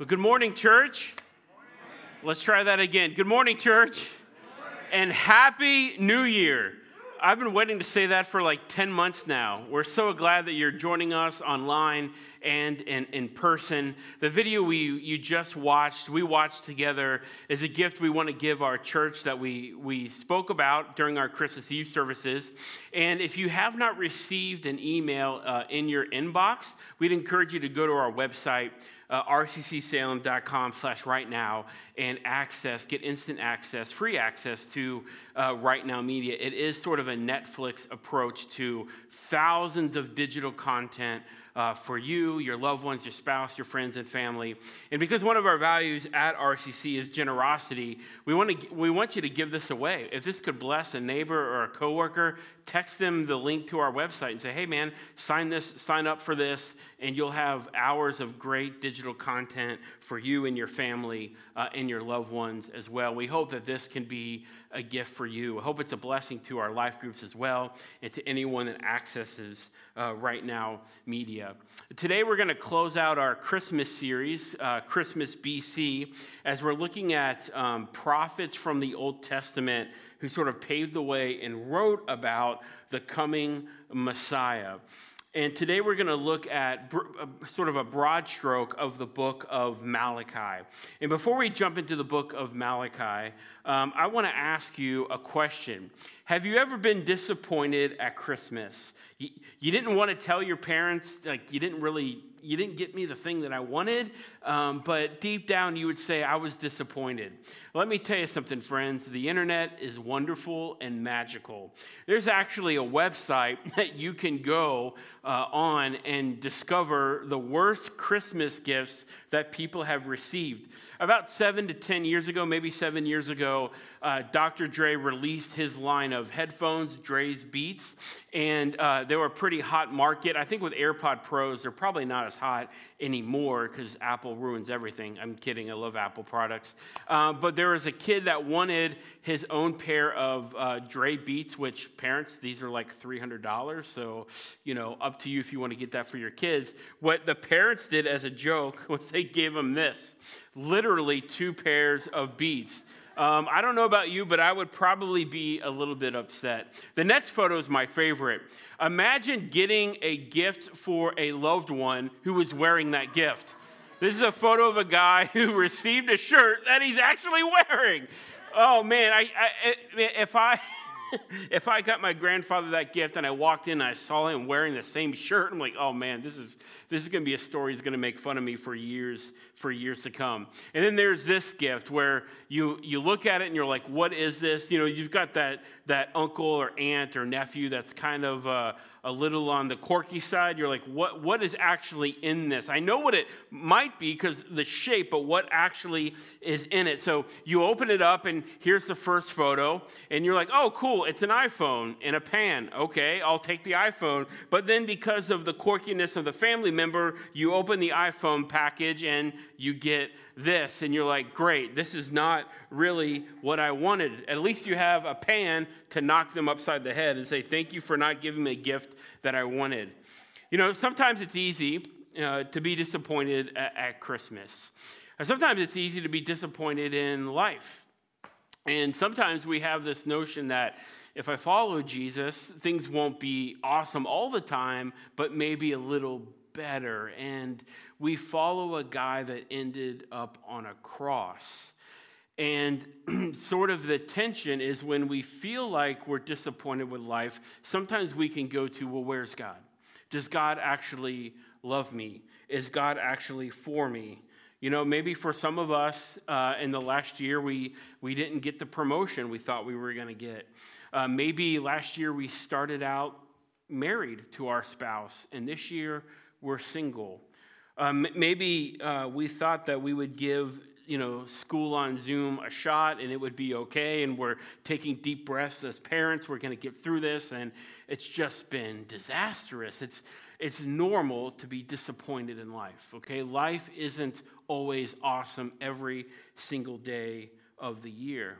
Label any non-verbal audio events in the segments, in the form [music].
Well, good morning, church. Let's try that again. Good morning, church. And happy new year. I've been waiting to say that for like 10 months now. We're so glad that you're joining us online and in, in person. The video we, you just watched, we watched together, is a gift we want to give our church that we, we spoke about during our Christmas Eve services. And if you have not received an email uh, in your inbox, we'd encourage you to go to our website uh, rccsalem.com slash right now and access, get instant access, free access to uh, Right Now Media. It is sort of a Netflix approach to thousands of digital content uh, for you, your loved ones, your spouse, your friends, and family. And because one of our values at RCC is generosity, we want, to, we want you to give this away. If this could bless a neighbor or a coworker, text them the link to our website and say, hey, man, sign this, sign up for this, and you'll have hours of great digital content for you and your family uh, and your loved ones as well. We hope that this can be a gift for you. I hope it's a blessing to our life groups as well and to anyone that accesses uh, Right Now Media. Today, we're going to close out our Christmas series, uh, Christmas BC, as we're looking at um, prophets from the Old Testament who sort of paved the way and wrote about the coming Messiah. And today we're going to look at uh, sort of a broad stroke of the book of Malachi. And before we jump into the book of Malachi, um, I want to ask you a question. Have you ever been disappointed at Christmas? You, you didn't want to tell your parents, like, you didn't really you didn't get me the thing that I wanted, um, but deep down you would say, I was disappointed. Let me tell you something, friends. The internet is wonderful and magical. There's actually a website [laughs] that you can go uh, on and discover the worst Christmas gifts that people have received. About seven to 10 years ago, maybe seven years ago, uh, Dr. Dre released his line of headphones, Dre's Beats, and uh, they were a pretty hot market. I think with AirPod Pros, they're probably not as hot anymore because Apple ruins everything. I'm kidding, I love Apple products. Uh, but there was a kid that wanted his own pair of uh, Dre Beats, which parents, these are like $300. So, you know, up to you if you want to get that for your kids. What the parents did as a joke [laughs] was they gave him this literally two pairs of Beats. Um, I don't know about you, but I would probably be a little bit upset. The next photo is my favorite. Imagine getting a gift for a loved one who was wearing that gift. This is a photo of a guy [laughs] who received a shirt that he's actually wearing. Oh man, I, I if I [laughs] if I got my grandfather that gift and I walked in and I saw him wearing the same shirt, I'm like, oh man, this is this is going to be a story he's going to make fun of me for years for years to come. And then there's this gift where you you look at it and you're like, what is this? You know, you've got that that uncle or aunt or nephew that's kind of uh, a little on the quirky side. You're like, what, what is actually in this? I know what it might be because the shape, but what actually is in it? So you open it up, and here's the first photo, and you're like, oh, cool, it's an iPhone in a pan. Okay, I'll take the iPhone. But then because of the quirkiness of the family member, you open the iPhone package and you get this, and you're like, great, this is not really what I wanted. At least you have a pan to knock them upside the head and say, thank you for not giving me a gift that I wanted. You know, sometimes it's easy uh, to be disappointed at, at Christmas. sometimes it's easy to be disappointed in life. And sometimes we have this notion that if I follow Jesus, things won't be awesome all the time, but maybe a little better. And we follow a guy that ended up on a cross. And [clears throat] sort of the tension is when we feel like we're disappointed with life, sometimes we can go to, well, where's God? Does God actually love me? Is God actually for me? You know, maybe for some of us uh, in the last year, we, we didn't get the promotion we thought we were going to get. Uh, maybe last year we started out married to our spouse, and this year we're single. Um, maybe uh, we thought that we would give you know school on zoom a shot and it would be okay and we're taking deep breaths as parents we're going to get through this and it's just been disastrous. It's it's normal to be disappointed in life okay? Life isn't always awesome every single day of the year.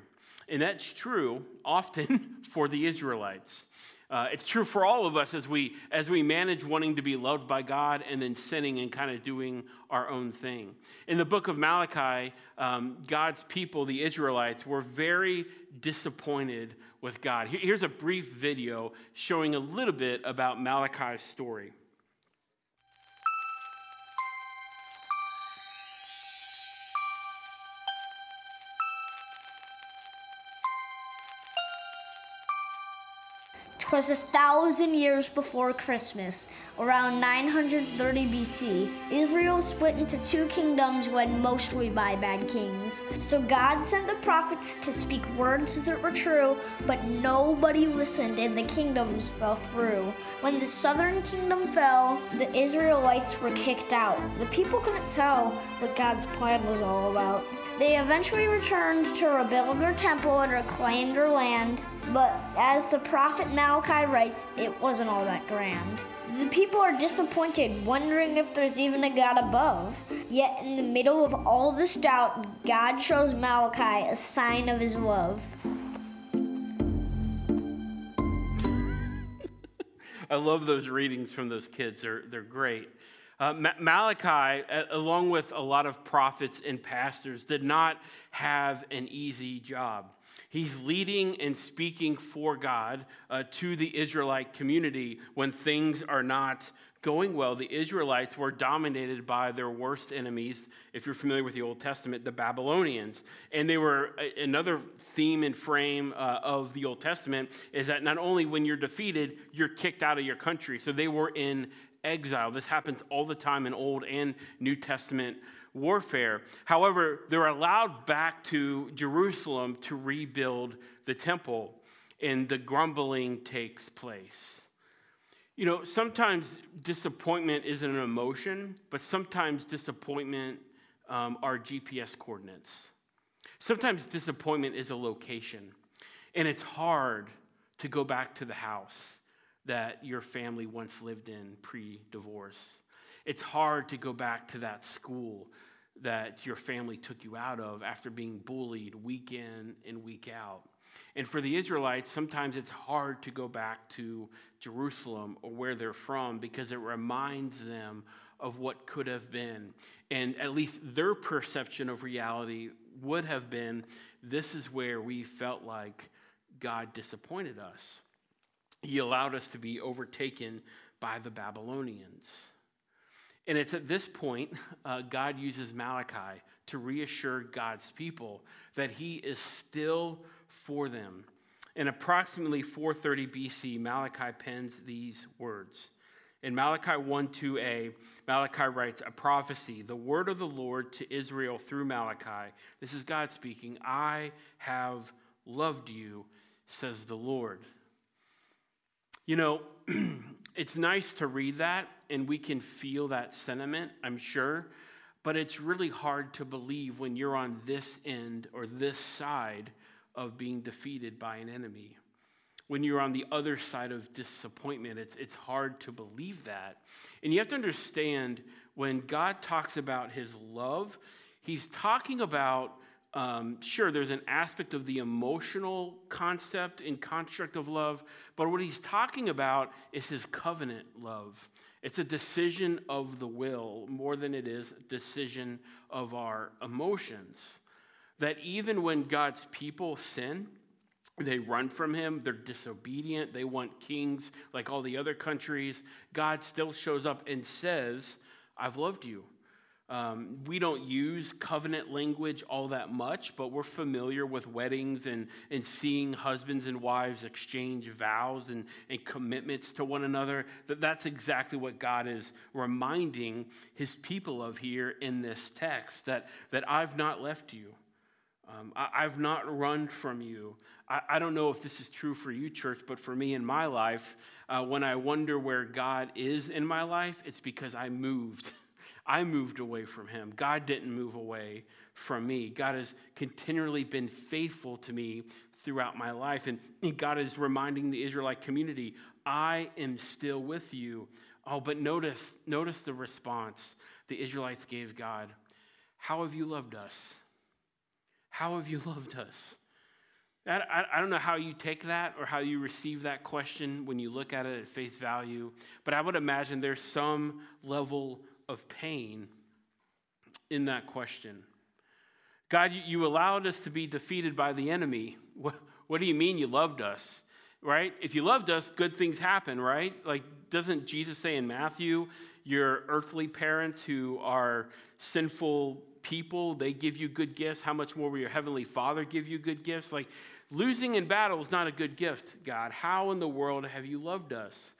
And that's true often [laughs] for the israelites Uh, it's true for all of us as we as we manage wanting to be loved by God and then sinning and kind of doing our own thing. In the book of Malachi, um, God's people, the Israelites, were very disappointed with God. Here's a brief video showing a little bit about Malachi's story. 'Twas a thousand years before Christmas, around 930 BC. Israel split into two kingdoms led mostly by bad kings. So God sent the prophets to speak words that were true, but nobody listened and the kingdoms fell through. When the southern kingdom fell, the Israelites were kicked out. The people couldn't tell what God's plan was all about. They eventually returned to rebuild their temple and reclaim their land. But as the prophet Malachi writes, it wasn't all that grand. The people are disappointed, wondering if there's even a God above. Yet, in the middle of all this doubt, God shows Malachi a sign of his love. [laughs] I love those readings from those kids, they're, they're great. Uh, Malachi, along with a lot of prophets and pastors, did not have an easy job. He's leading and speaking for God uh, to the Israelite community when things are not going well. The Israelites were dominated by their worst enemies, if you're familiar with the Old Testament, the Babylonians. And they were another theme and frame uh, of the Old Testament is that not only when you're defeated, you're kicked out of your country. So they were in exile. This happens all the time in Old and New Testament warfare. However, they're allowed back to Jerusalem to rebuild the temple, and the grumbling takes place. You know, sometimes disappointment isn't an emotion, but sometimes disappointment um, are GPS coordinates. Sometimes disappointment is a location, and it's hard to go back to the house that your family once lived in pre divorce. It's hard to go back to that school that your family took you out of after being bullied week in and week out. And for the Israelites, sometimes it's hard to go back to Jerusalem or where they're from because it reminds them of what could have been. And at least their perception of reality would have been this is where we felt like God disappointed us. He allowed us to be overtaken by the Babylonians. And it's at this point, uh, God uses Malachi to reassure God's people that he is still for them. In approximately 430 BC, Malachi pens these words. In Malachi 1 2a, Malachi writes, A prophecy, the word of the Lord to Israel through Malachi. This is God speaking. I have loved you, says the Lord. You know, [clears throat] it's nice to read that and we can feel that sentiment, I'm sure, but it's really hard to believe when you're on this end or this side of being defeated by an enemy. When you're on the other side of disappointment, it's, it's hard to believe that. And you have to understand when God talks about his love, he's talking about um, sure, there's an aspect of the emotional concept and construct of love, but what he's talking about is his covenant love. It's a decision of the will more than it is a decision of our emotions. That even when God's people sin, they run from him, they're disobedient, they want kings like all the other countries, God still shows up and says, I've loved you. Um, we don't use covenant language all that much, but we're familiar with weddings and, and seeing husbands and wives exchange vows and, and commitments to one another. That that's exactly what God is reminding his people of here in this text that, that I've not left you. Um, I, have not run from you. I, I, don't know if this is true for you, church, but for me in my life, uh, when I wonder where God is in my life, it's because I moved. [laughs] I moved away from him. God didn't move away from me. God has continually been faithful to me throughout my life. And God is reminding the Israelite community, I am still with you. Oh, but notice, notice the response the Israelites gave God. How have you loved us? How have you [laughs] loved us? I, I, don't know how you take that or how you receive that question when you look at it at face value, but I would imagine there's some level of pain in that question. God, you, allowed us to be defeated by the enemy. [laughs] What, what do you mean you loved us? Right? If you loved us, good things happen, right? Like, doesn't Jesus say in Matthew, your earthly parents who are sinful people, they give you good gifts. How much more will your heavenly Father give you good gifts? Like, losing in battle is not a good gift, God. How in the world have you loved us?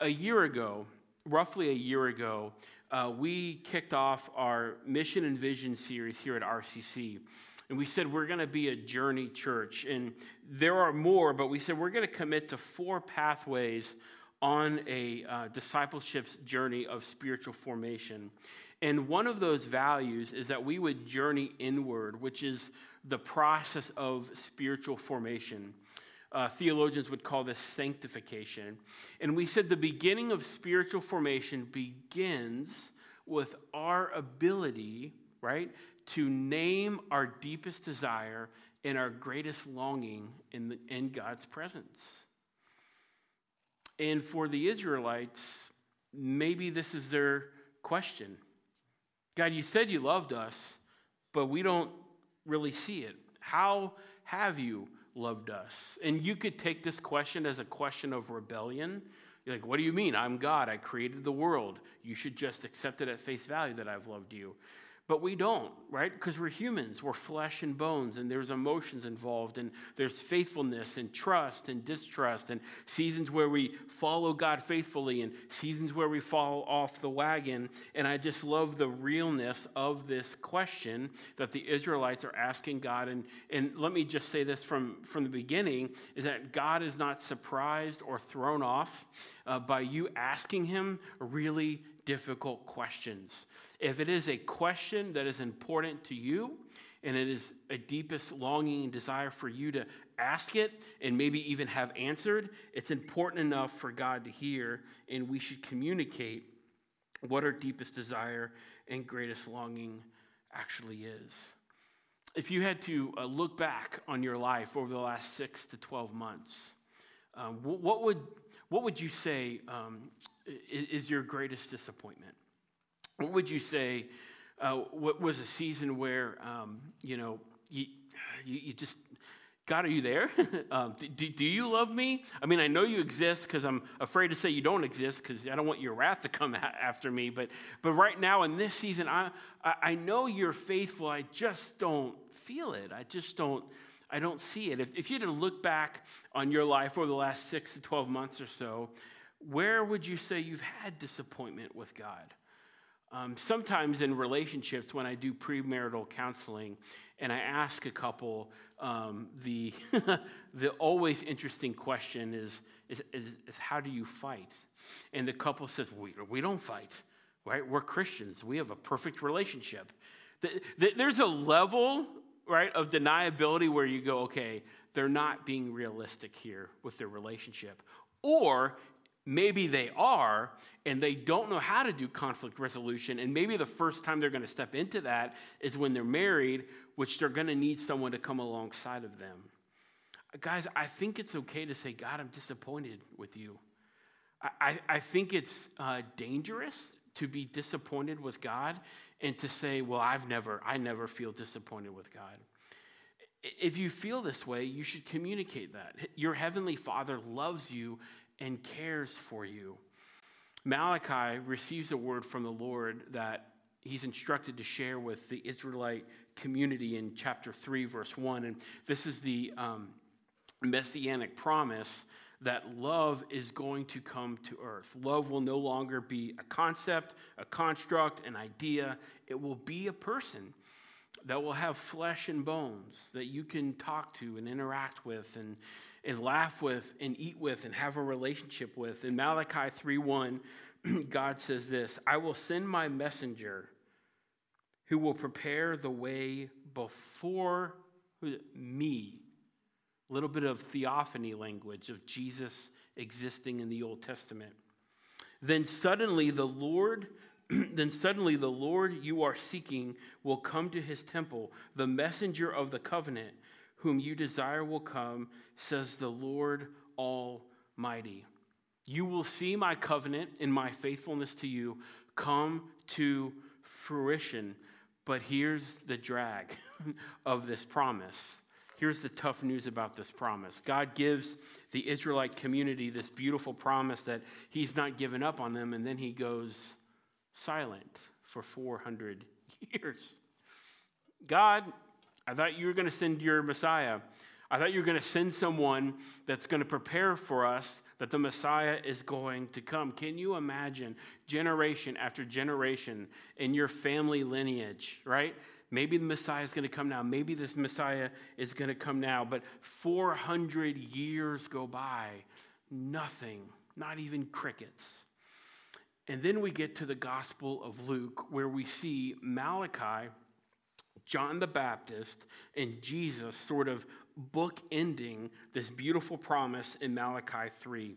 A year ago, roughly a year ago, uh, we kicked off our Mission and Vision series here at RCC. And we said we're going to be a journey church. And there are more, but we said we're going to commit to four pathways on a uh, discipleship's journey of spiritual formation. And one of those values is that we would journey inward, which is the process of spiritual formation. Uh, theologians would call this sanctification. And we said the beginning of spiritual formation begins with our ability, right, to name our deepest desire and our greatest longing in, the, in God's presence. And for the Israelites, maybe this is their question God, you said you loved us, but we don't really see it. How have you loved us? And you could take this question as a question of rebellion. You're like, what do you mean? I'm God. I created the world. You should just accept it at face value that I've loved you. But we don't, right? Because we're humans. We're flesh and bones, and there's emotions involved, and there's faithfulness and trust and distrust, and seasons where we follow God faithfully, and seasons where we fall off the wagon. And I just love the realness of this question that the Israelites are asking God. And, and let me just say this from, from the beginning is that God is not surprised or thrown off uh, by you asking Him really difficult questions. If it is a question that is important to you, and it is a deepest longing and desire for you to ask it and maybe even have answered, it's important enough for God to hear, and we should communicate what our deepest desire and greatest longing actually is. If you had to uh, look back on your life over the last six to 12 months, um, what, would, what would you say um, is your greatest disappointment? What would you say uh, what was a season where, um, you know, you, you, you, just, God, are you there? [laughs] um, do, do you love me? I mean, I know you exist because I'm afraid to say you don't exist because I don't want your wrath to come [laughs] after me. But, but right now in this season, I, I know you're faithful. I just don't feel it. I just don't. I don't see it. If, if you had to look back on your life over the last six to 12 months or so, where would you say you've had disappointment with God? Um, sometimes in relationships, when I do premarital counseling and I ask a couple, um, the, [laughs] the always interesting question is, is, is, is, how do you fight? And the couple says, we, we don't fight, right? We're Christians. We have a perfect relationship. There's a level, right, of deniability where you go, okay, they're not being realistic here with their relationship. Or Maybe they are, and they don't know how to do conflict resolution. And maybe the first time they're going to step into that is when they're married, which they're going to need someone to come alongside of them. Guys, I think it's okay to say, God, I'm disappointed with you. I, I think it's uh, dangerous to be disappointed with God and to say, well, I've never, I never feel disappointed with God. If you feel this way, you should communicate that. Your heavenly Father loves you and cares for you. Malachi receives a word from the Lord that he's instructed to share with the Israelite community in chapter 3, verse 1. And this is the um, messianic promise that love is going to come to earth. Love will no longer be a concept, a construct, an idea. It will be a person that will have flesh and bones that you can talk to and interact with and and laugh with and eat with and have a relationship with. In Malachi 3:1, [clears throat] God says this, I will send my messenger who will prepare the way before me. A little bit of theophany language of Jesus existing in the Old Testament. Then suddenly the Lord [clears throat] then suddenly the Lord you are seeking will come to his temple, the messenger of the covenant whom you desire will come, says the Lord Almighty. You will see my covenant and my faithfulness to you come to fruition. But here's the drag [laughs] of this promise. Here's the tough news about this promise God gives the Israelite community this beautiful promise that He's not given up on them, and then He goes silent for 400 [laughs] years. God, I thought you were going to send your Messiah. I thought you were going to send someone that's going to prepare for us that the Messiah is going to come. Can you imagine generation after generation in your family lineage, right? Maybe the Messiah is going to come now. Maybe this Messiah is going to come now. But 400 years go by, nothing, not even crickets. And then we get to the Gospel of Luke, where we see Malachi, John the Baptist, and Jesus sort of book ending this beautiful promise in Malachi 3.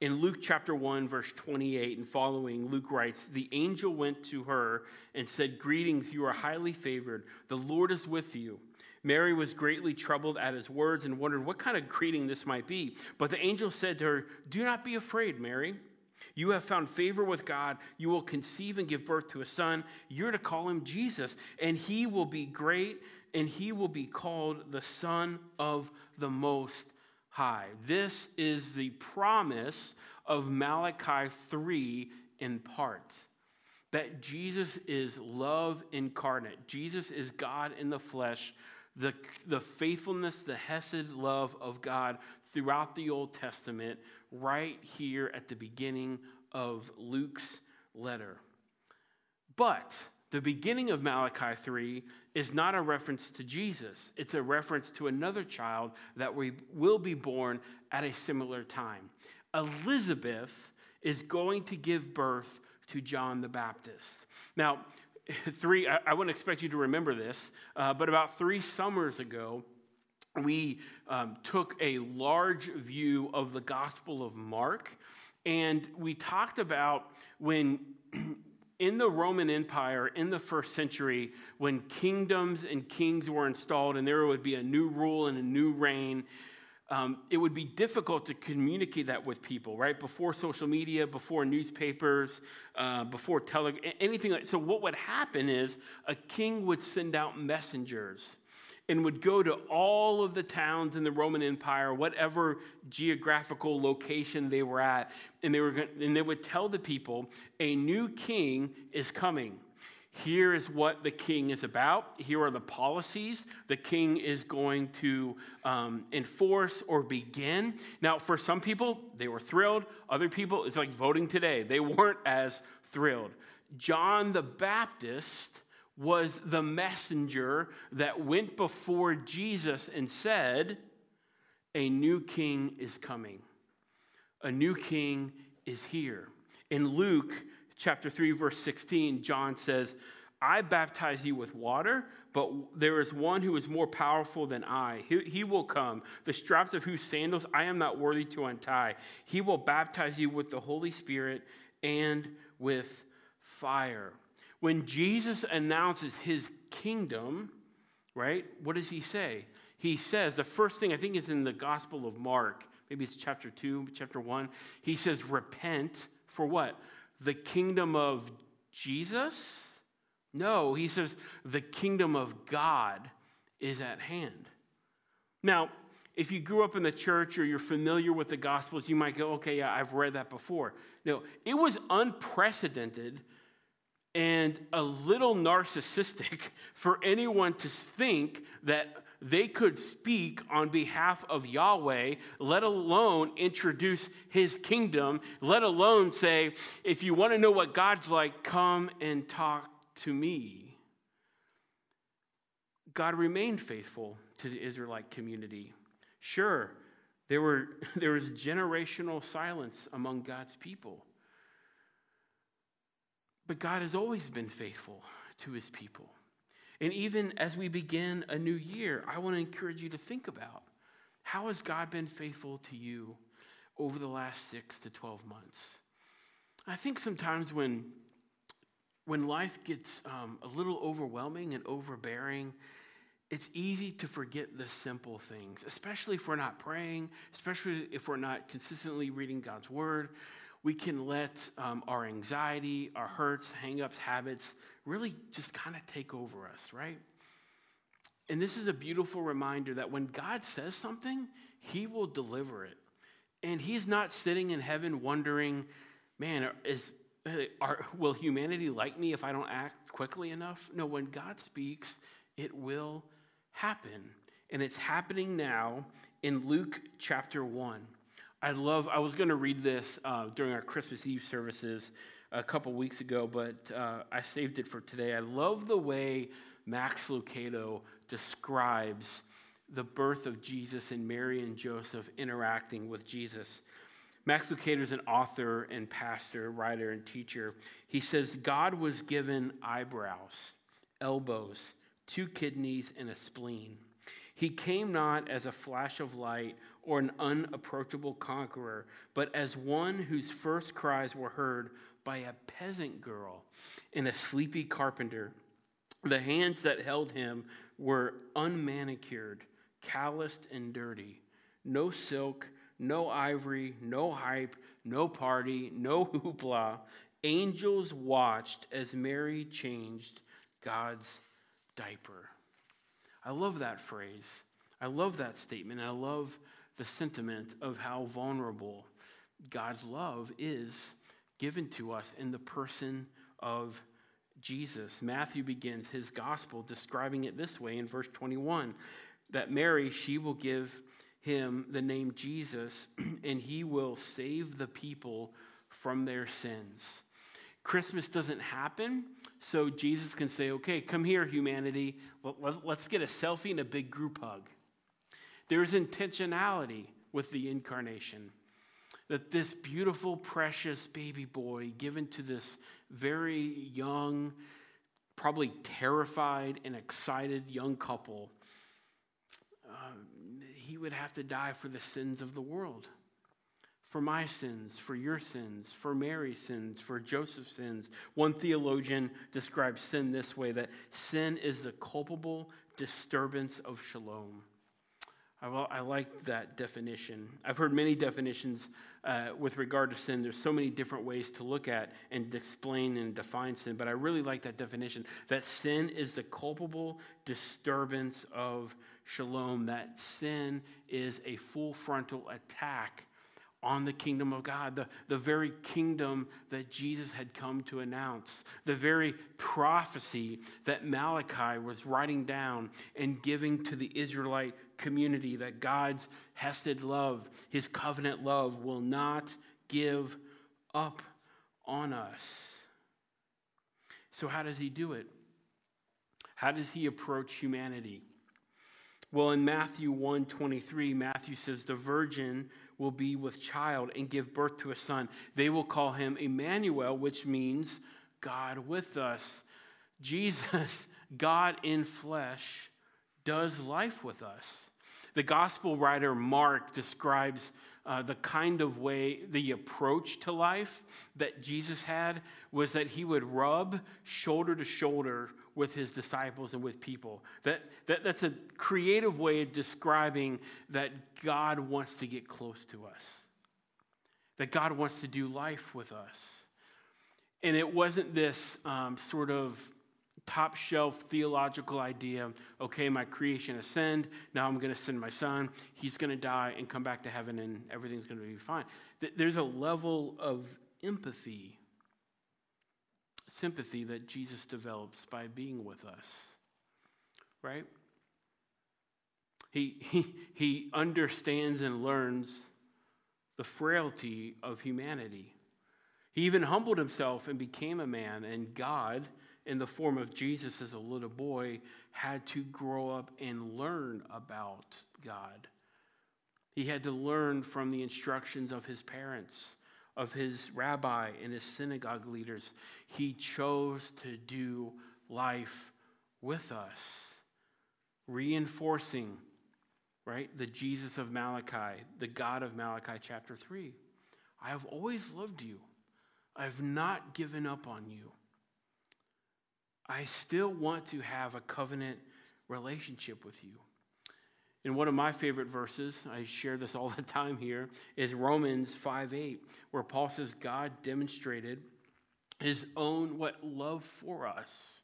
In Luke chapter 1, verse 28 and following, Luke writes The angel went to her and said, Greetings, you are highly favored. The Lord is with you. Mary was greatly troubled at his words and wondered what kind of greeting this might be. But the angel said to her, Do not be afraid, Mary. You have found favor with God. You will conceive and give birth to a son. You're to call him Jesus, and he will be great, and he will be called the Son of the Most High. This is the promise of Malachi 3 in part that Jesus is love incarnate. Jesus is God in the flesh, the, the faithfulness, the Hesed love of God throughout the Old Testament, right here at the beginning of Luke's letter. But the beginning of Malachi 3 is not a reference to Jesus, it's a reference to another child that we will be born at a similar time. Elizabeth is going to give birth to John the Baptist. Now, [laughs] three, I, I wouldn't expect you to remember this, uh, but about three summers ago, we um, took a large view of the Gospel of Mark, and we talked about when [clears throat] in the Roman Empire in the first century, when kingdoms and kings were installed and there would be a new rule and a new reign, um, it would be difficult to communicate that with people, right? Before social media, before newspapers, uh, before tele, anything like. So what would happen is a king would send out messengers and would go to all of the towns in the Roman Empire, whatever geographical location they were at, and they, were and they would tell the people, a new king is coming. Here is what the king is about. Here are the policies the king is going to um, enforce or begin. Now, for some people, they were thrilled. Other people, it's like voting today, they weren't as thrilled. John the Baptist was the messenger that went before Jesus and said, A new king is coming. A new king is here. In Luke chapter 3, verse 16, John says, I baptize you with water, but there is one who is more powerful than I. He, he, will come, the straps of whose sandals I am not worthy to untie. He will baptize you with the Holy Spirit and with fire. When Jesus announces his kingdom, right, what does he say? He says, the first thing I think is in the Gospel of Mark, maybe it's chapter 2, chapter 1. He says, Repent for what? The kingdom of Jesus? No, he says, The kingdom of God is at hand. Now, if you grew up in the church or you're familiar with the Gospels, you might go, okay, yeah, I've read that before. No, it was unprecedented and a little narcissistic [laughs] for anyone to think that they could speak on behalf of Yahweh, let alone introduce his kingdom, let alone say, if you want to know what God's like, come and talk to me. God remained faithful to the Israelite community. Sure, there, were, [laughs] there was generational silence among God's people. But God has always been faithful to his people. And even as we begin a new year, I want to encourage you to think about how has God been faithful to you over the last six to 12 months? I think sometimes when, when life gets um, a little overwhelming and overbearing, it's easy to forget the simple things, especially if we're not praying, especially if we're not consistently reading God's word. We can let um, our anxiety, our hurts, hangups, habits really just kind of take over us, right? And this is a beautiful reminder that when God says something, He will deliver it. And He's not sitting in heaven wondering, man, is, are, [laughs] will humanity like me if I don't act quickly enough? No, when God speaks, it will happen. And it's happening now in Luke chapter 1. I love, I was going to read this uh, during our Christmas Eve services a couple weeks ago, but uh, I saved it for today. I love the way Max Lucado describes the birth of Jesus and Mary and Joseph interacting with Jesus. Max Lucado is an author and pastor, writer, and teacher. He says, God was given eyebrows, elbows, two kidneys, and a spleen. He came not as a flash of light or an unapproachable conqueror, but as one whose first cries were heard by a peasant girl and a sleepy carpenter. The hands that held him were unmanicured, calloused, and dirty. No silk, no ivory, no hype, no party, no [laughs] hoopla. Angels watched as Mary changed God's diaper. I love that phrase. I love that statement. I love the sentiment of how vulnerable God's love is given to us in the person of Jesus. Matthew begins his gospel describing it this way in verse 21 that Mary, she will give him the name Jesus, [clears throat] and he will save the people from their sins. Christmas doesn't happen so Jesus can say, okay, come here, humanity. Let's get a selfie and a big group hug. There's intentionality with the incarnation. That this beautiful, precious baby boy given to this very young, probably terrified and excited young couple, uh, he would have to die for the sins of the world for my sins, for your sins, for Mary's sins, for Joseph's sins. One theologian describes sin this way that sin is the culpable disturbance of shalom. I, I like that definition. I've heard many definitions uh, with regard to sin. There's so many different ways to look at and explain and define sin, but I really like that definition that sin is the culpable disturbance of shalom, that sin is a full frontal attack on the kingdom of God, the, the very kingdom that Jesus had come to announce, the very prophecy that Malachi was writing down and giving to the Israelite community that God's hesed love, his covenant love, will not give up on us. So, how does he do it? How does he approach humanity? Well, in Matthew 1 23, Matthew says, The virgin will be with child and give birth to a son. They will call him Emmanuel, which means God with us. Jesus, [laughs] God in flesh, does life with us. The gospel writer Mark describes uh, the kind of way, the approach to life that Jesus had was that he would rub shoulder to shoulder with his disciples and with people. That, that, that's a creative way of describing that God wants to get close to us, that God wants to do life with us. And it wasn't this um, sort of top shelf theological idea okay, my creation ascend, now I'm going to send my son, he's going to die and come back to heaven, and everything's going to be fine. There's a level of empathy sympathy that Jesus develops by being with us, right? He, he, he understands and learns the frailty of humanity. He even humbled himself and became a man, and God, in the form of Jesus as a little boy, had to grow up and learn about God. He had to learn from the instructions of his parents of his rabbi and his synagogue leaders. He chose to do life with us, reinforcing, right, the Jesus of Malachi, the God of Malachi chapter 3. I have always loved you. I have not given up on you. I still want to have a covenant relationship with you. And one of my favorite verses, I share this all [laughs] the time here, is Romans 5 8, where Paul says, God demonstrated his own what love for us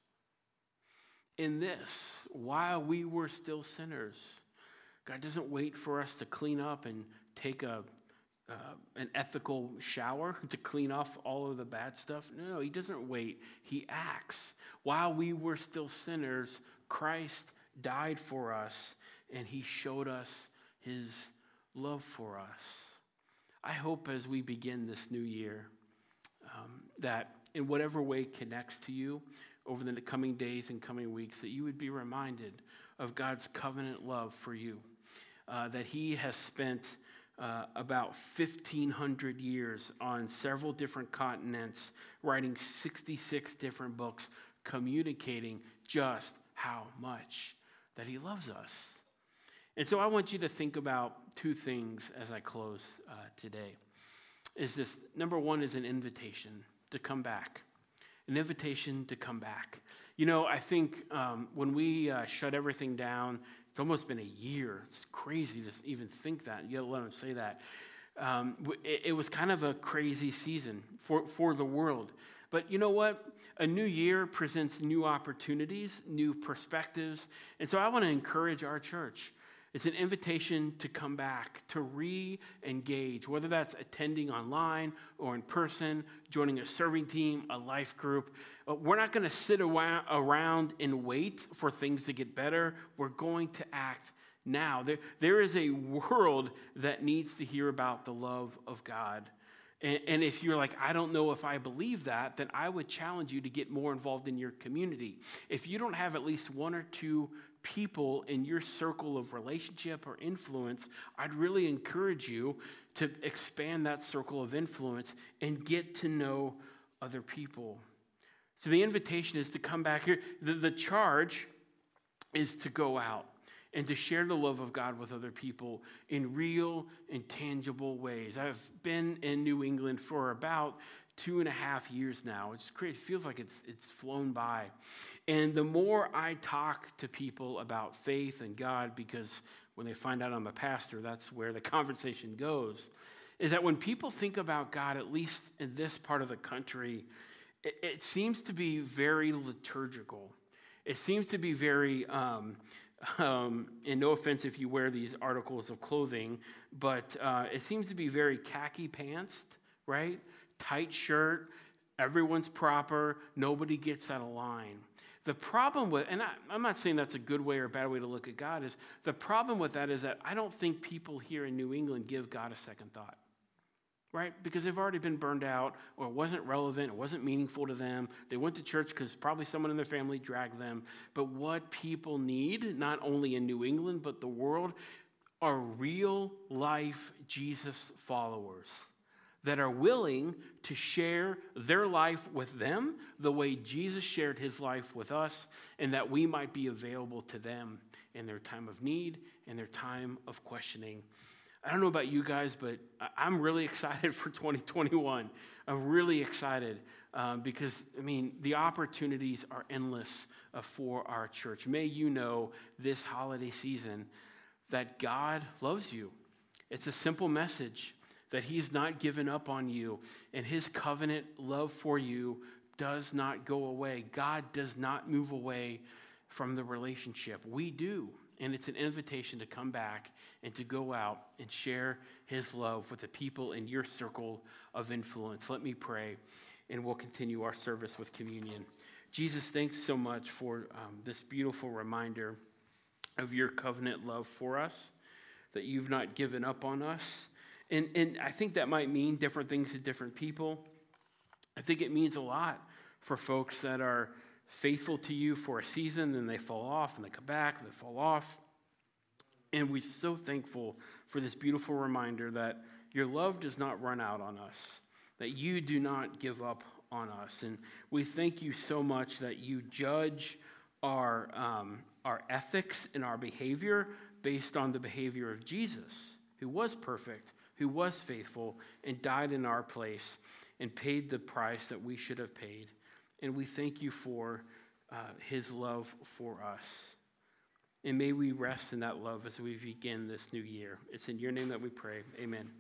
in this while we were still sinners. God doesn't wait for us to clean up and take a uh, an ethical shower [laughs] to clean off all of the bad stuff. No, he doesn't wait. He acts. While we were still sinners, Christ died for us and he showed us his love for us. I hope as we begin this new year um, that in whatever way connects to you over the coming days and coming weeks, that you would be reminded of God's covenant love for you, uh, that he has spent. Uh, about 1,500 years on several different continents, writing 66 different books, communicating just how much that He loves us. And so I want you to think about two things as I close uh, today. Is this number one is an invitation to come back, an invitation to come back. You know, I think um, when we uh, shut everything down, it's almost been a year. It's crazy to even think that, yet let him say that. Um, it, it was kind of a crazy season for, for the world. But you know what? A new year presents new opportunities, new perspectives. And so I want to encourage our church. It's an invitation to come back, to re engage, whether that's attending online or in person, joining a serving team, a life group. Uh, we're not going to sit around and wait for things to get better. We're going to act now. There, there is a world that needs to hear about the love of God and, and, if you're like, I don't know if I believe that, then I would challenge you to get more involved in your community. If you don't have at least one or two people in your circle of relationship or influence, I'd really encourage you to expand that circle of influence and get to know other people. So the invitation is to come back here. The, the charge is to go out and to share the love of God with other people in real and tangible ways. I've been in New England for about two and a half years now. It's crazy. It feels like it's, it's flown by. And the more I talk to people about faith and God, because when they find out I'm a pastor, that's where the [laughs] conversation goes, is that when people think about God, at least in this part of the country, it, it seems to be very liturgical. It seems to be very um, um, and no offense if you wear these articles of clothing, but uh, it seems to be very khaki pantsed, right? Tight shirt, everyone's proper, nobody gets out of line. The problem with, and I, I'm not saying that's a good way or a bad way to look at God, is the problem with that is that I don't think people here in New England give God a second thought right? Because they've already been burned out, or it wasn't relevant, it wasn't meaningful to them. They went to church because probably someone in their family dragged them. But what people need, not only in New England, but the world, are real life Jesus followers that are willing to share their life with them the way Jesus shared his life with us, and that we might be available to them in their time of need, in their time of questioning. I don't know about you guys, but [laughs] I'm really excited for 2021. I'm really excited because, I mean, the opportunities are endless uh, for our church. May you know this holiday season that God loves you. It's a simple message that He's not given up on you, and His covenant love for you does not go away. God does not move away from the relationship. We do. And it's an invitation to come back and to go out and share his love with the people in your circle of influence. Let me pray, and we'll continue our service with communion. Jesus, thanks so much for um, this beautiful reminder of your covenant love for us, that you've not given up on us. And, and I think that might mean different things to different people. I think it means a lot for folks that are faithful to you for a season, then they fall off, and they come back, and they fall off. And we're so thankful for this beautiful reminder that your love does not run out on us, that you do not give up on us. And we thank you so much that you judge our, um, our ethics and our behavior based on the behavior of Jesus, who was perfect, who was faithful, and died in our place and paid the price that we should have paid. And we thank you for uh, his love for us. And may we rest in that love as we begin this new year. It's in your name that we pray. Amen.